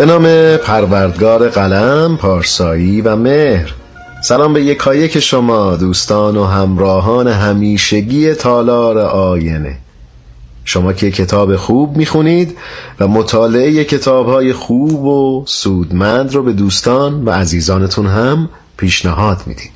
به نام پروردگار قلم، پارسایی و مهر. سلام به یکایک شما دوستان و همراهان همیشگی تالار آینه. شما که کتاب خوب می‌خونید و مطالعه کتاب های خوب و سودمند رو به دوستان و عزیزانتون هم پیشنهاد می‌دید.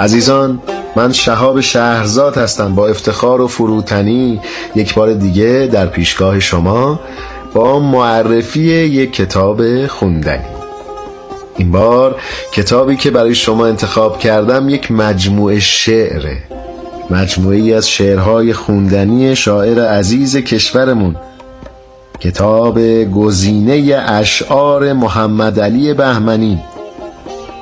عزیزان من شهاب شهرزاد هستم با افتخار و فروتنی یک بار دیگه در پیشگاه شما با معرفی یک کتاب خوندنی. این بار کتابی که برای شما انتخاب کردم یک مجموعه شعره مجموعه از شعرهای خوندنی شاعر عزیز کشورمون. کتاب گزینه اشعار محمد علی بهمنی.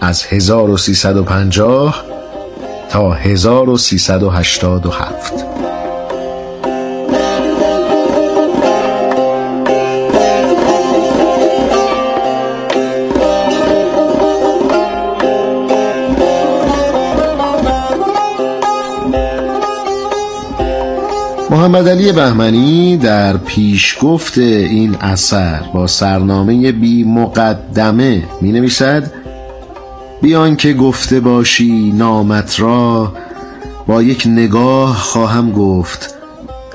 از 1350 تا 1387 محمد علی بهمنی در پیشگفت این اثر با سرنامه بی مقدمه می نویسد بیان که گفته باشی نامت را با یک نگاه خواهم گفت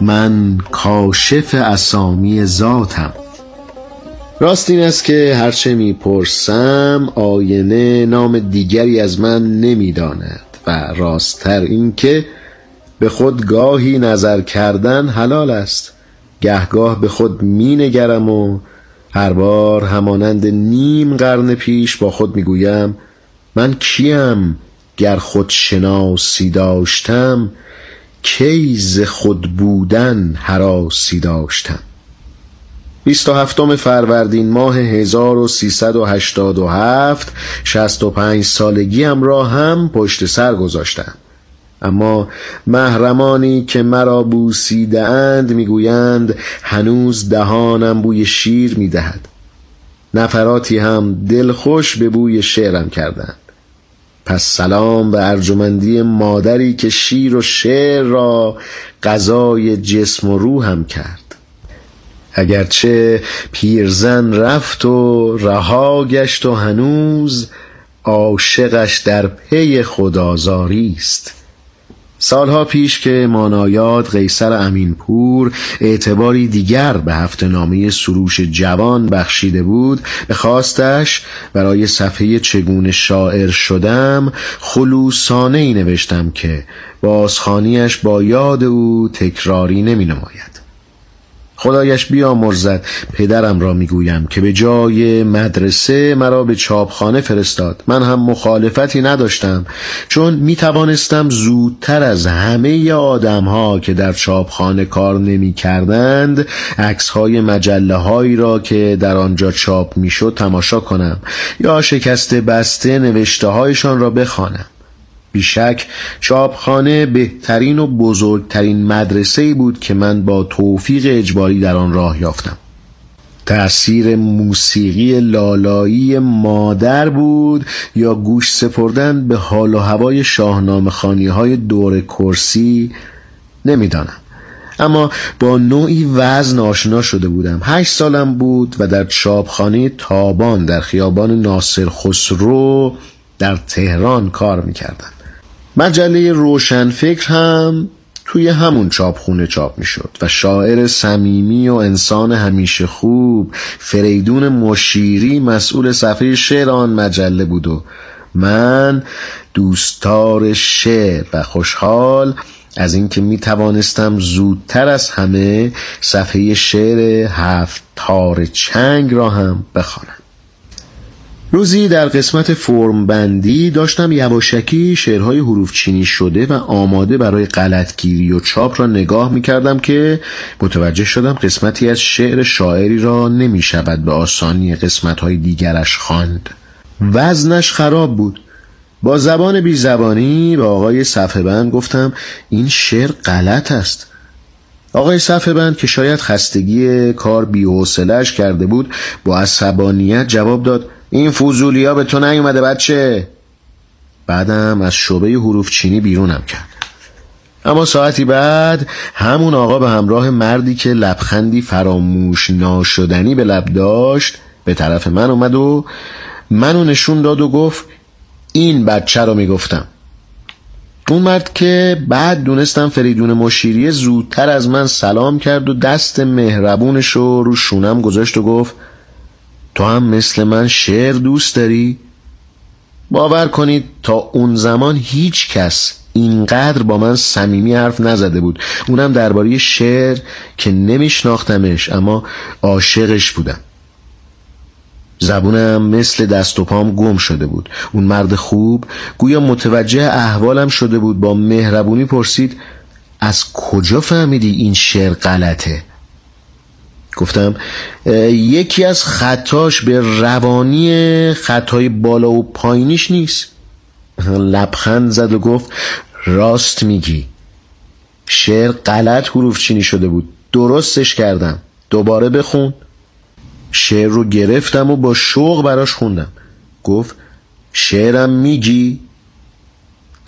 من کاشف اسامی ذاتم. راست این است که هرچه می‌پرسم آینه نام دیگری از من نمی‌داند. و راستتر این که به خود گاهی نظر کردن حلال است. گهگاه به خود مینگرم و هر بار همانند نیم قرن پیش با خود می‌گویم من کیم گر خود شناسی داشتم؟ کی ز خود بودن هراسی داشتم؟ بیست و هفتم فروردین ماه 1387 شست و پنج سالگیم را هم پشت سر گذاشتم. اما محرمانی که مرا بوسیده اند می‌گویند هنوز دهانم بوی شیر می‌دهد. نفراتی هم دلخوش به بوی شعرم کردند. پس سلام به ارجمندی مادری که شیر و شعر را غذای جسم و روحم کرد. اگرچه پیرزن رفت و رها گشت و هنوز عاشقش در پی خدازاری است. سالها پیش که مانایات قیصر امینپور اعتباری دیگر به هفته نامه سروش جوان بخشیده بود به خواستش برای صفحه چگونه شاعر شدم خلوصانه ای نوشتم که بازخانیش با یاد او تکراری نمی نماید خدایش بیامرزد. پدرم را می‌گویم که به جای مدرسه مرا به چاپخانه فرستاد. من هم مخالفتی نداشتم چون می توانستم زودتر از همه آدم ها که در چاپخانه کار نمی کردند عکس های مجله هایی را که در آنجا چاپ می شد تماشا کنم یا شکست بسته نوشته هایشان را بخوانم. بیشک چاپخانه بهترین و بزرگترین مدرسه بود که من با توفیق اجباری در آن راه یافتم. تأثیر موسیقی لالایی مادر بود یا گوش سپردن به حال و هوای شاهنامه خانی های دور کرسی نمی‌دانم. اما با نوعی وزن آشنا شده بودم. هشت سالم بود و در چاپخانه تابان در خیابان ناصر خسرو در تهران کار می‌کردم. مجله روشنفکر هم توی همون چاپخونه چاپ می‌شد و شاعر صمیمی و انسان همیشه خوب فریدون مشیری مسئول صفحه شعر آن مجله بود و من دوستار شعر و خوشحال از اینکه می توانستم زودتر از همه صفحه شعر هفت تار چنگ را هم بخوانم. روزی در قسمت فرم بندی داشتم یواشکی شعرهای حروف چینی شده و آماده برای غلطگیری و چاپ را نگاه می کردم که متوجه شدم قسمتی از شعر شاعری را نمی شود به آسانی قسمتهای دیگرش خواند. وزنش خراب بود با زبان بی زبانی به آقای صفحه بند گفتم این شعر غلط است آقای صفحه بند که شاید خستگی کار بیحوصلهاش کرده بود با عصبانیت جواب داد این فوزولیا به تو نیومده بچه. بعدم از شعبه حروف چینی بیرونم کرد. اما ساعتی بعد همون آقا به همراه مردی که لبخندی فراموش ناشدنی به لب داشت به طرف من اومد و منو نشون داد و گفت این بچه رو می‌گفتم. اون مرد که بعد دونستم فریدون مشیری زودتر از من سلام کرد و دست مهربونش رو رو شونم گذاشت و گفت تو هم مثل من شعر دوست داری؟ باور کنید تا اون زمان هیچ کس اینقدر با من صمیمی حرف نزده بود. اونم درباره شعر که نمیشناختمش اما عاشقش بودم. زبونم مثل دست و پام گم شده بود. اون مرد خوب گویا متوجه احوالم شده بود. با مهربونی پرسید از کجا فهمیدی این شعر غلطه؟ گفتم یکی از خطاش به روانی خطای بالا و پایینیش نیست. لبخند زد و گفت راست میگی. شعر غلط حروف چینی شده بود. درستش کردم. دوباره بخون. شعر رو گرفتم و با شوق براش خوندم. گفت شعرم میگی؟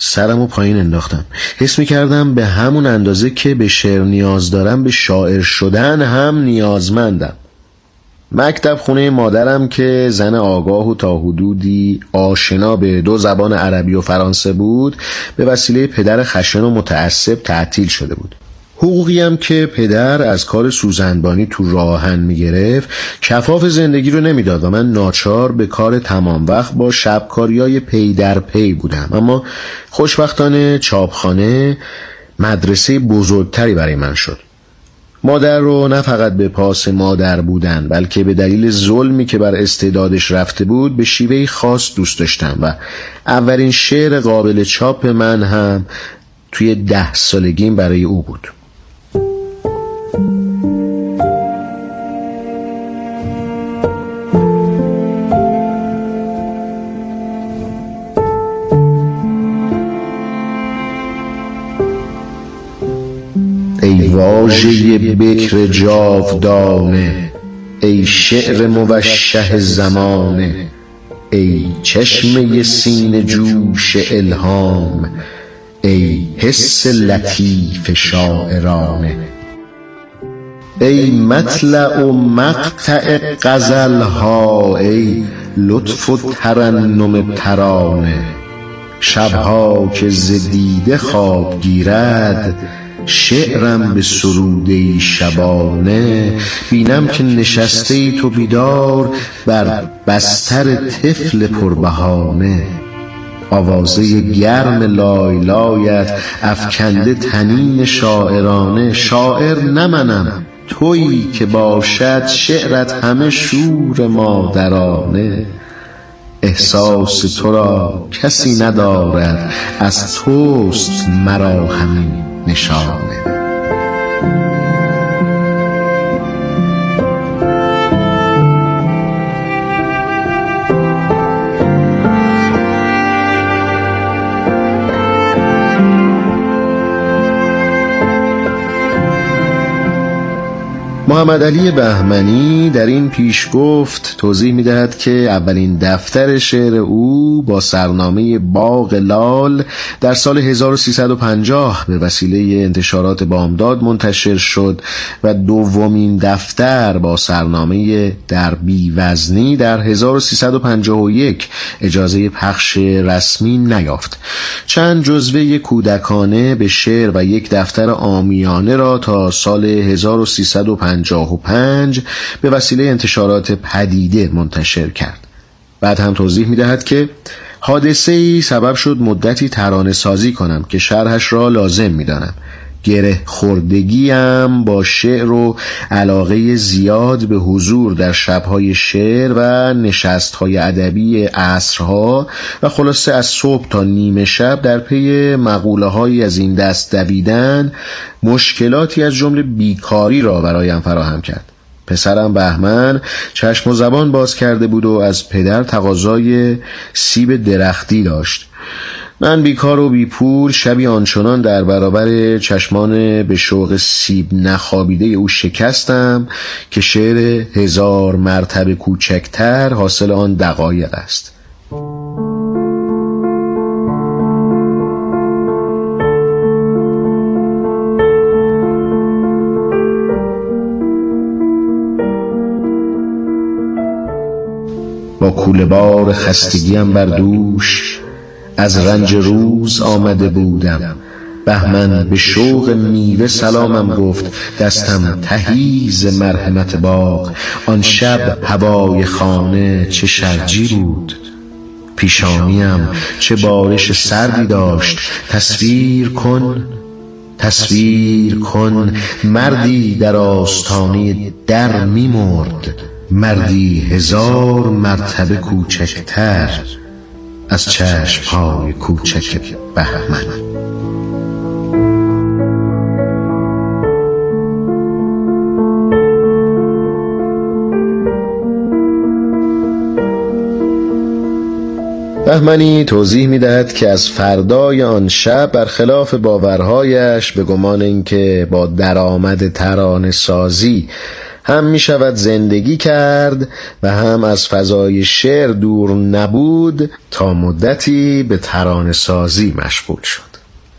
سرم و پایین انداختم. حس می کردم به همون اندازه که به شعر نیاز دارم به شاعر شدن هم نیازمندم. مکتب خونه مادرم که زن آگاه و تا حدودی آشنا به دو زبان عربی و فرانسه بود به وسیله پدر خشن و متعصب تعطیل شده بود. حقوقی هم که پدر از کار سوزنبانی تو راهن می‌گرفت کفاف زندگی رو نمی‌داد و من ناچار به کار تمام وقت با شبکاریای پی در پی بودم. اما خوشبختانه چاپخانه مدرسه بزرگتری برای من شد. مادر رو نه فقط به پاس مادر بودن بلکه به دلیل ظلمی که بر استعدادش رفته بود به شیوهی خاص دوست داشتم و اولین شعر قابل چاپ من هم توی ده سالگیم برای او بود. ای واژه بکر جاودانه ای شعر موشه زمانه ای چشمه سین جوش الهام ای حس لطیف شاعرانه. ای مطلع و مقطع غزل ها ای لطف و ترنم ترانه. شبها که ز دیده خواب گیرد شعرم به سروده شبانه. بینم که نشسته ای تو بیدار بر بستر طفل پربهانه. آواز گرم لای‌لایت افکنده طنین شاعرانه. شاعر نه منم تویی که باشد شعرت همه شور مادرانه احساس تو را کسی ندارد از توست مرا همین نشانه. محمد علی بهمنی در این پیش گفت توضیح می دهد که اولین دفتر شعر او با سرنامه باغ لال در سال 1350 به وسیله انتشارات بامداد منتشر شد و دومین دفتر با سرنامه در وزنی در 1351 اجازه پخش رسمی نیافت. چند جزوه کودکانه به شعر و یک دفتر آمیانه را تا سال 1350 پنج به وسیله انتشارات پدیده منتشر کرد. بعد هم توضیح می دهد که حادثه ای سبب شد مدتی ترانه سازی کنم که شرحش را لازم می‌دانم. گره خوردگیم با شعر و علاقه زیاد به حضور در شبهای شعر و نشستهای ادبی عصرها و خلاصه از صبح تا نیمه شب در پی مقوله های از این دست دویدن مشکلاتی از جمله بیکاری را برایم فراهم کرد. پسرم بهمن چشم و زبان باز کرده بود و از پدر تقاضای سیب درختی داشت. من بیکار و بی پول شبی آنچنان در برابر چشمان به شوق سیب نخوابیده او شکستم که شعر هزار مرتبه کوچکتر حاصل آن دقایق است. با کوله بار خستگیم بر دوش از رنج روز آمده بودم. بهمن به شوق میوه سلامم گفت دستم تهیز مرحمت باغ. آن شب هوای خانه چه شرجی بود. پیشانیم چه بارش سردی داشت. تصویر کن تصویر کن. مردی در آستانه در میمرد. مردی هزار مرتبه کوچکتر. از چشم های کوچک بهمن. بهمنی توضیح می دهد که از فردای آن شب برخلاف باورهایش به گمان اینکه با درآمد ترانه سازی هم می شود زندگی کرد و هم از فضای شعر دور نبود تا مدتی به ترانه سازی مشغول شد.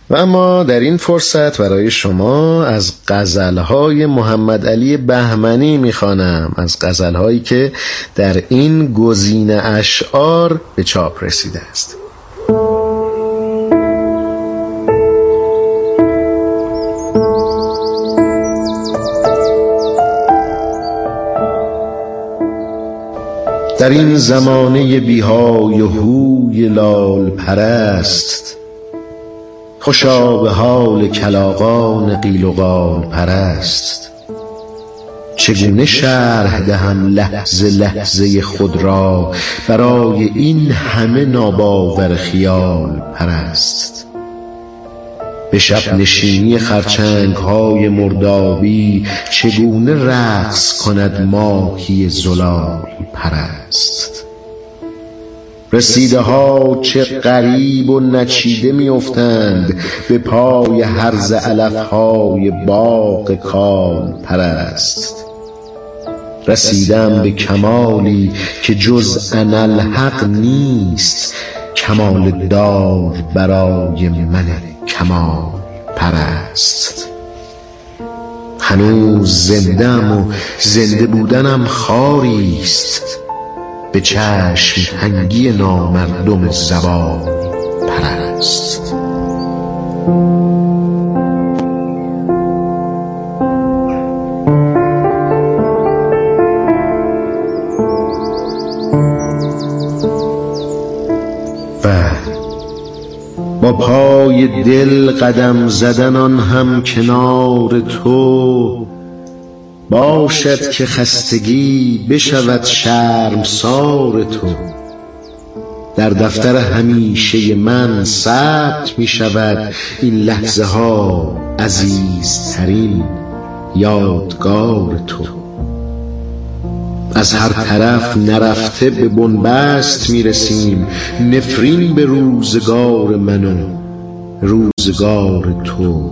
و اما در این فرصت برای شما از غزلهای محمد علی بهمنی می‌خوانم از غزلهایی که در این گزینه اشعار به چاپ رسیده است. در این زمانه بیهای هوی لال پرست خوشا به حال کلاغان قیل و قال پرست. چگونه شرح دهم لحظه لحظه خود را برای این همه ناباور خیال پرست؟ به شب نشینی خرچنگ های مردابی چگونه رقص کند ماهی زلال پرست رسیده ها چه غریب و نچیده میافتند به پای هرز علف های باغ کال پرست رسیدم به کمالی که جز انالحق نیست. کمال دار برای من کمال پرست. هنوز زندم و زنده بودنم خاریست به چشم تنگی نامردم زوال پرست. با پای دل قدم زدن آن هم کنار تو باشد که خستگی بشود شرمسار تو. در دفتر همیشه من ثبت می شود این لحظه ها عزیزترین یادگار تو. از هر طرف نرفته به بنبست می رسیم نفرین به روزگار من و روزگار تو.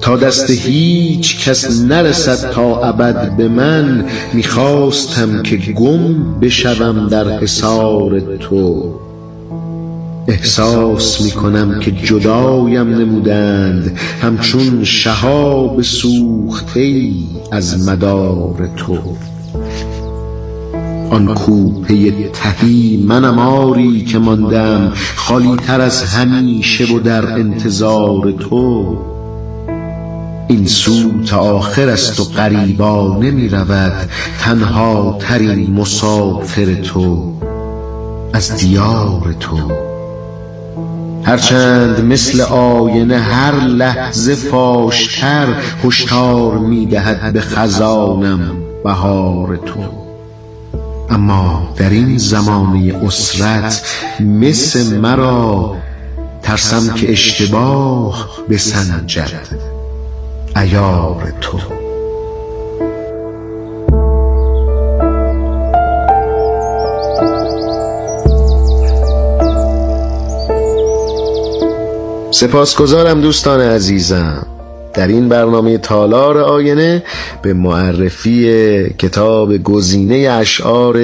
تا دست هیچ کس نرسد تا ابد به من می‌خواستم که گم بشوم در حصار تو. احساس می کنم که جدایم نمودند همچون شهاب سوخته از مدار تو. آن کوپه تهی منم آری که ماندم خالی تر از همیشه و در انتظار تو. این سو تا آخر است و غریبانه می رود تنها ترین مسافر تو. از دیار تو. هرچند مثل آینه هر لحظه فاشتر هشدار می دهد به خزانم بهار تو. اما در این زمانه اسرت مس مرا ترسم که اشتباه بسنجد عیار تو. سپاسگزارم دوستان عزیزم. در این برنامه تالار آینه به معرفی کتاب گزینه اشعار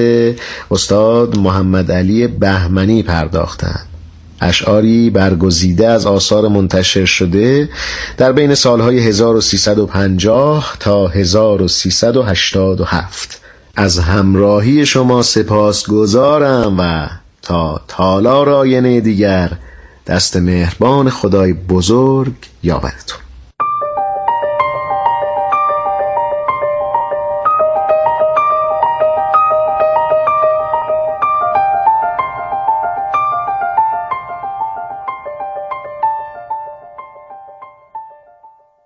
استاد محمد علی بهمنی پرداختند. اشعاری برگزیده از آثار منتشر شده در بین سالهای 1350 تا 1387 از همراهی شما سپاس گذارم و تا تالار آینه دیگر دست مهربان خدای بزرگ یاورتون.